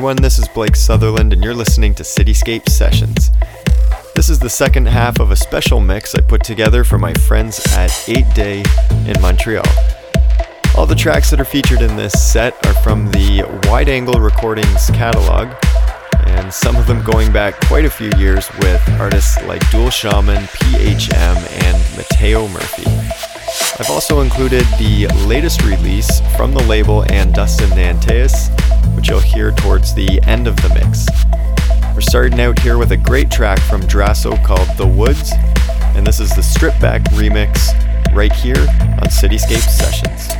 everyone, this is Blake Sutherland, and you're listening to Cityscape Sessions. This is the second half of a special mix I put together for my friends at 8 Day in Montreal. All the tracks that are featured in this set are from the Wide Angle Recordings catalog, and some of them going back quite a few years with artists like Dual Shaman, PHM, and Mateo Murphy. I've also included the latest release from the label and Dustin Nantais, which you'll hear towards the end of the mix. We're starting out here with a great track from Draso called The Woods, and this is the stripped back remix right here on Cityscape Sessions.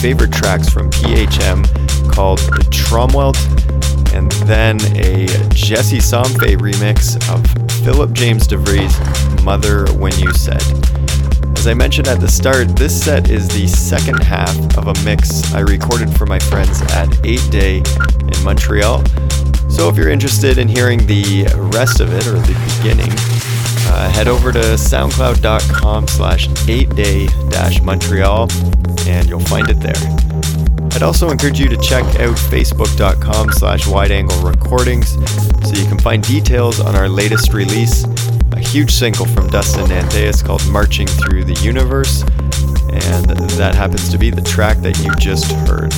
Favorite tracks from PHM called The Traumwelt, and then a Jesse Somfay remix of Philip James de Vries' Mother When You Said. As I mentioned at the start, this set is the second half of a mix I recorded for my friends at 8 Day in Montreal. So if you're interested in hearing the rest of it, or the beginning, uh, head over to soundcloud.com slash 8day Montreal and you'll find it there. I'd also encourage you to check out facebook.com slash wideangle recordings so you can find details on our latest release, a huge single from Dustin Nantais called Marching Through the Universe, and that happens to be the track that you just heard.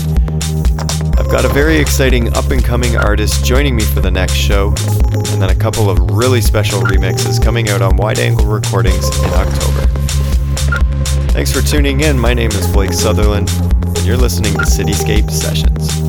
I've got a very exciting up and coming artist joining me for the next show, and then a couple of really special remixes coming out on Wide Angle Recordings in October. Thanks for tuning in. My name is Blake Sutherland, and you're listening to Cityscape Sessions.